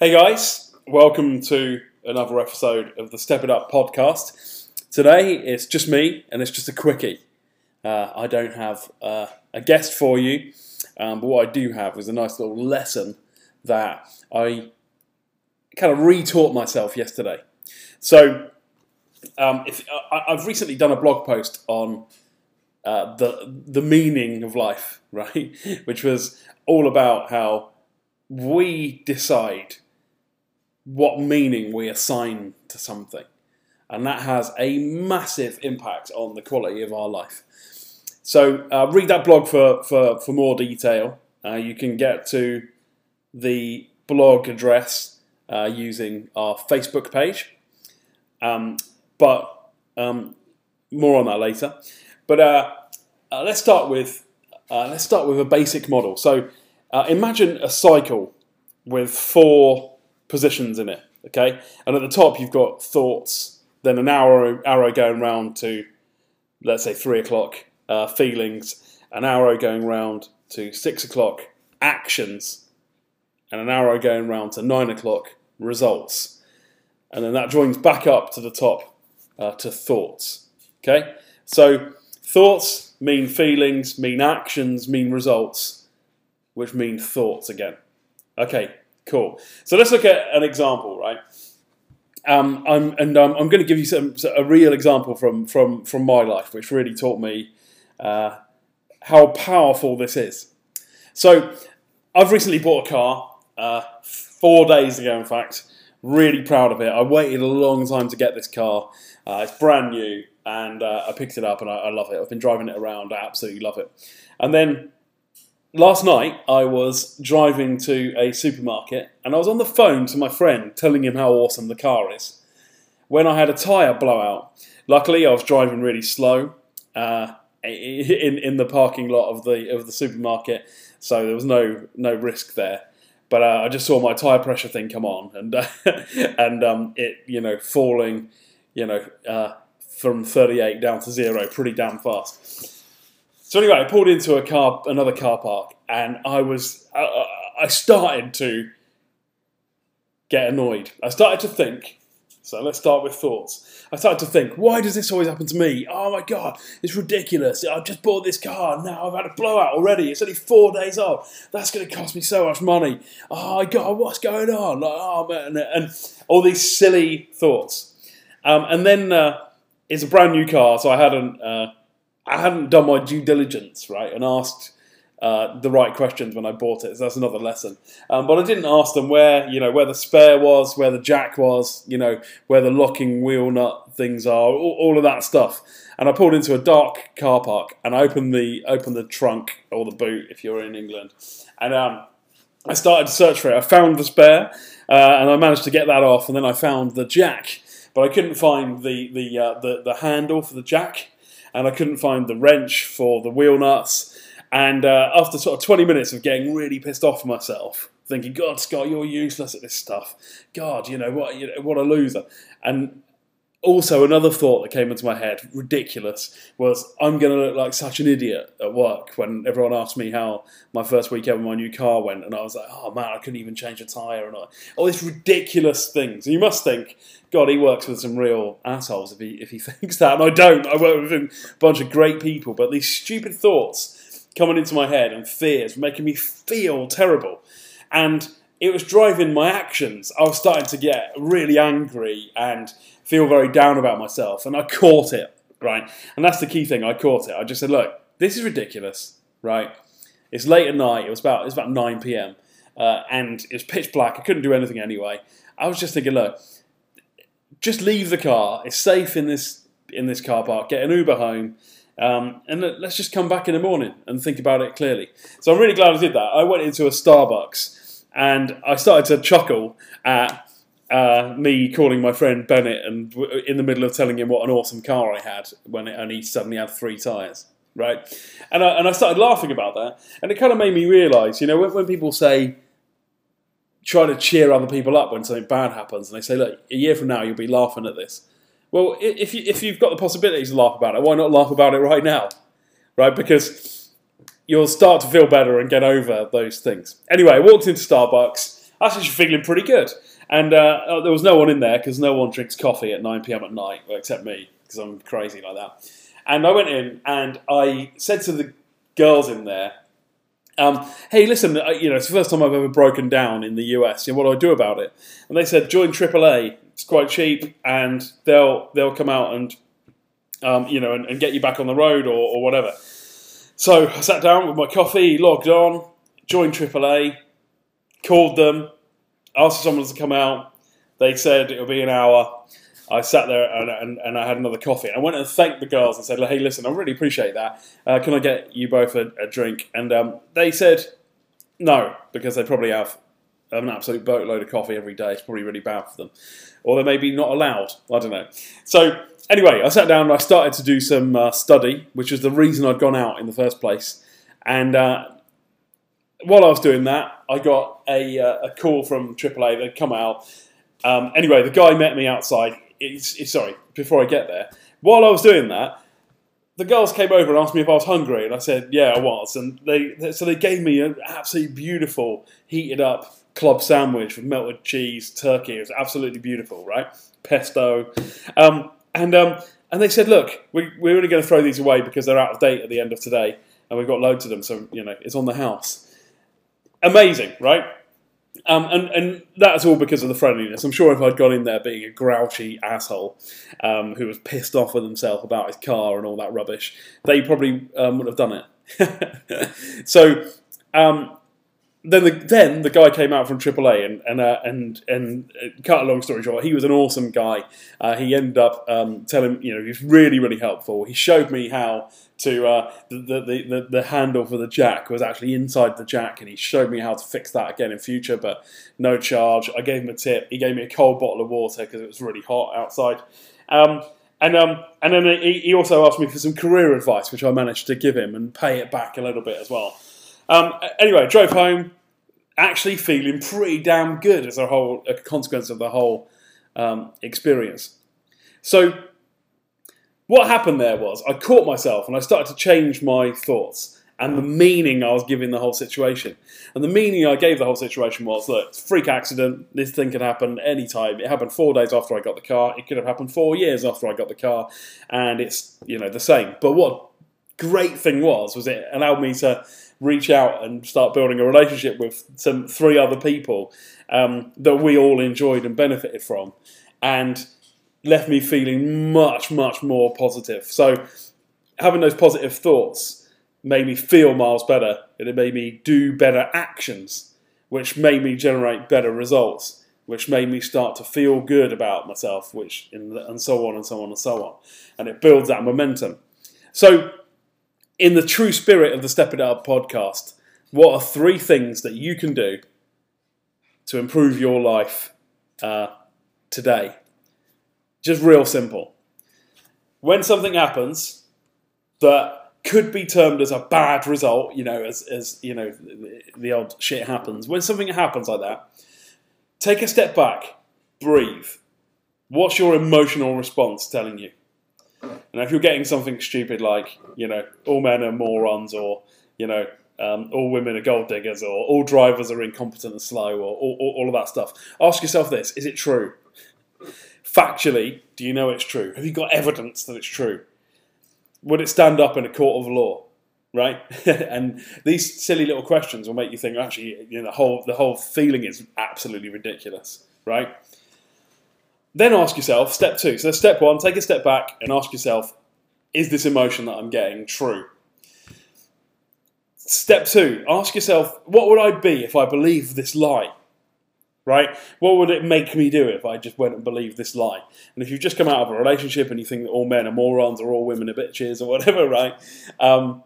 Hey guys, welcome to another episode of the Step It Up podcast. Today it's just me and it's just a quickie. Uh, I don't have uh, a guest for you, um, but what I do have is a nice little lesson that I kind of retaught myself yesterday. So, um, if I, I've recently done a blog post on uh, the the meaning of life, right, which was all about how we decide what meaning we assign to something. And that has a massive impact on the quality of our life. So uh, read that blog for, for, for more detail. Uh, you can get to the blog address uh, using our Facebook page. Um, but um, more on that later. But uh, uh, let's start with uh, let's start with a basic model. So imagine a cycle with four positions in it. Okay, and at the top you've got thoughts, then an arrow arrow going round to let's say three o'clock uh, feelings, an arrow going round to six o'clock actions, and an arrow going round to nine o'clock results, and then that joins back up to the top uh, to thoughts. Okay, so thoughts mean feelings, mean actions, mean results, which mean thoughts again. Okay, Cool. So let's look at an example, right? Um, I'm, and um, I'm going to give you some, a real example from, from, from my life, which really taught me uh, how powerful this is. So I've recently bought a car, uh, four days ago, in fact. Really proud of it. I waited a long time to get this car. Uh, it's brand new, and uh, I picked it up, and I, I love it. I've been driving it around. I absolutely love it. And then last night I was driving to a supermarket and I was on the phone to my friend telling him how awesome the car is when I had a tyre blowout. Luckily, I was driving really slow uh, in in the parking lot of the of the supermarket, so there was no no risk there. But uh, I just saw my tyre pressure thing come on and uh, and um, it you know falling you know uh, from 38 down to zero pretty damn fast. So anyway, I pulled into a car, another car park, and I was, I, I started to get annoyed. I started to think. So let's start with thoughts. I started to think, why does this always happen to me? Oh my god, it's ridiculous. I've just bought this car, now I've had a blowout already. It's only four days old. That's going to cost me so much money. Oh my god, what's going on? Like, oh man, and all these silly thoughts. Um, and then uh, it's a brand new car, so I hadn't. Uh, I hadn't done my due diligence, right, and asked uh, the right questions when I bought it. So that's another lesson. Um, but I didn't ask them where, you know, where the spare was, where the jack was, you know, where the locking wheel nut things are, all, all of that stuff. And I pulled into a dark car park and I opened the opened the trunk or the boot if you're in England, and um, I started to search for it. I found the spare uh, and I managed to get that off, and then I found the jack, but I couldn't find the the uh, the, the handle for the jack and I couldn't find the wrench for the wheel nuts. And uh, after sort of 20 minutes of getting really pissed off myself, thinking, God, Scott, you're useless at this stuff. God, you know what? You know, what a loser. And also another thought that came into my head, ridiculous, was I'm going to look like such an idiot at work when everyone asked me how my first week ever my new car went, and I was like, oh man, I couldn't even change a tyre, and all, all these ridiculous things. And you must think, God, he works with some real assholes if he if he thinks that, and I don't. I work with a bunch of great people, but these stupid thoughts coming into my head and fears making me feel terrible, and it was driving my actions. I was starting to get really angry and feel very down about myself, and I caught it, right? And that's the key thing. I caught it. I just said, look, this is ridiculous, right? It's late at night. It was about it was about nine p.m. Uh, and it was pitch black. I couldn't do anything anyway. I was just thinking, look, just leave the car. It's safe in this in this car park. Get an Uber home. Um, and let's just come back in the morning and think about it clearly. So I'm really glad I did that. I went into a Starbucks and I started to chuckle at uh, me calling my friend Bennett and in the middle of telling him what an awesome car I had when it only suddenly had three tyres, right? And I, and I started laughing about that, and it kind of made me realise, you know, when, when people say try to cheer other people up when something bad happens, and they say, look, a year from now you'll be laughing at this. Well, if you if you've got the possibility to laugh about it, why not laugh about it right now, right? Because you'll start to feel better and get over those things. Anyway, I walked into Starbucks I was actually feeling pretty good. And uh, there was no one in there because no one drinks coffee at 9 pm at night, except me, because I'm crazy like that. And I went in and I said to the girls in there, um, hey, listen, uh, you know, it's the first time I've ever broken down in the US. You know, what do I do about it? And they said, join AAA. It's quite cheap, and they'll they'll come out and um, you know and, and, get you back on the road or, or, whatever. So I sat down with my coffee, logged on, joined AAA, called them, asked someone to come out. They said it'll be an hour. I sat there and, and, and, I had another coffee. I went and thanked the girls and said, "Hey, listen, I really appreciate that. Uh, can I get you both a, a drink?" And um, they said no because they probably have an absolute boatload of coffee every day. It's probably really bad for them, or they may be not allowed. I don't know. So anyway, I sat down and I started to do some uh, study, which was the reason I'd gone out in the first place. And uh, while I was doing that, I got a, uh, a call from AAA. They'd come out. Um, anyway, the guy met me outside it's, it's, sorry, before I get there, while I was doing that, the girls came over and asked me if I was hungry, and I said, "Yeah, I was." And they so they gave me an absolutely beautiful heated up club sandwich with melted cheese, turkey. It was absolutely beautiful, right? Pesto, um, and um, and they said, "Look, we, we're only going to throw these away because they're out of date at the end of today, and we've got loads of them, so you know it's on the house." Amazing, right? Um, and, and that's all because of the friendliness. I'm sure if I'd gone in there being a grouchy asshole um, who was pissed off with himself about his car and all that rubbish, they probably um, would have done it. so um, then the then the guy came out from AAA and and uh, and and uh, cut a long story short, he was an awesome guy. Uh, he ended up um, telling you know he was really really helpful. He showed me how to uh, the, the, the the handle for the jack was actually inside the jack, and he showed me how to fix that again in future, but no charge. I gave him a tip. He gave me a cold bottle of water because it was really hot outside. Um, and um, and then he, he also asked me for some career advice, which I managed to give him and pay it back a little bit as well. Um, anyway, drove home, actually feeling pretty damn good as a whole a consequence of the whole um, experience. So, what happened there was I caught myself and I started to change my thoughts and the meaning I was giving the whole situation. And the meaning I gave the whole situation was look, freak accident, this thing could happen anytime. It happened four days after I got the car, it could have happened four years after I got the car, and it's you know the same. But what great thing was was it allowed me to reach out and start building a relationship with some three other people um, that we all enjoyed and benefited from, and left me feeling much, much more positive. So, having those positive thoughts made me feel miles better, and it made me do better actions, which made me generate better results, which made me start to feel good about myself, which and so on and so on and so on, and it builds that momentum. So in the true spirit of the Step It Up podcast, what are three things that you can do to improve your life uh, today? Just real simple. When something happens that could be termed as a bad result, you know, as, as you know, the, the odd shit happens. When something happens like that, take a step back, breathe. What's your emotional response telling you? And if you're getting something stupid like, you know, all men are morons or, you know, um, all women are gold diggers or all drivers are incompetent and slow or all, of that stuff, ask yourself this is it true? Factually, do you know it's true? Have you got evidence that it's true? Would it stand up in a court of law? Right, and these silly little questions will make you think. Actually, you know, the whole the whole feeling is absolutely ridiculous. Right, then ask yourself, step two. So, step one, take a step back and ask yourself, is this emotion that I'm getting true? Step two, ask yourself, what would I be if I believed this lie? Right? What would it make me do if I just went and believed this lie? And if you've just come out of a relationship and you think that all men are morons or all women are bitches or whatever, right? Um,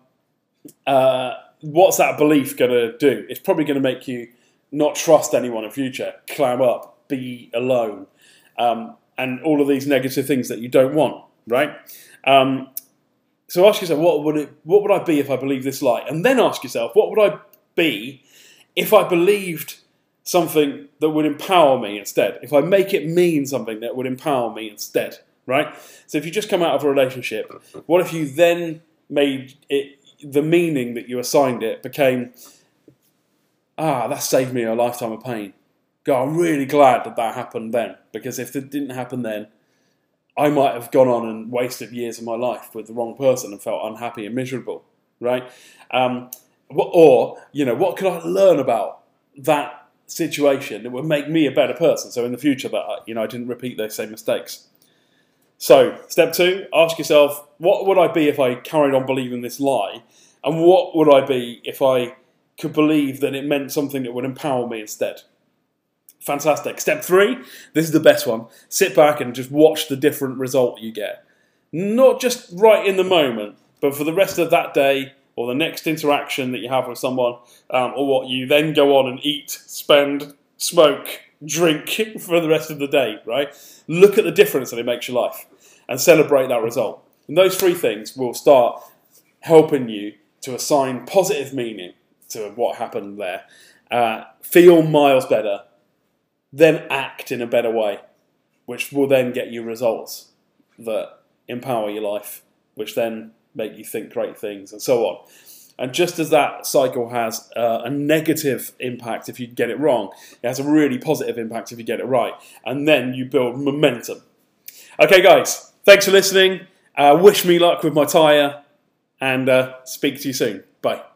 uh, what's that belief going to do? It's probably going to make you not trust anyone in future, clam up, be alone, um, and all of these negative things that you don't want, right? Um, so ask yourself, what would it, what would I be if I believed this lie? And then ask yourself, what would I be if I believed something that would empower me instead? If I make it mean something that would empower me instead, right? So if you just come out of a relationship, what if you then made it the meaning that you assigned it became, ah, that saved me a lifetime of pain God, I'm really glad that that happened then because if it didn't happen then, I might have gone on and wasted years of my life with the wrong person and felt unhappy and miserable, right? Um, or you know, what could I learn about that situation that would make me a better person? So in the future, that you know, I didn't repeat those same mistakes. So step two: ask yourself, what would I be if I carried on believing this lie, and what would I be if I could believe that it meant something that would empower me instead? Fantastic. Step three, this is the best one. Sit back and just watch the different result you get. Not just right in the moment, but for the rest of that day or the next interaction that you have with someone, um, or what you then go on and eat, spend, smoke, drink for the rest of the day, right? Look at the difference that it makes your life and celebrate that result. And those three things will start helping you to assign positive meaning to what happened there, uh, feel miles better, then act in a better way, which will then get you results that empower your life, which then make you think great things, and so on. And just as that cycle has uh, a negative impact if you get it wrong, it has a really positive impact if you get it right. And then you build momentum. Okay, guys, thanks for listening. Uh, wish me luck with my tyre, and uh, speak to you soon. Bye.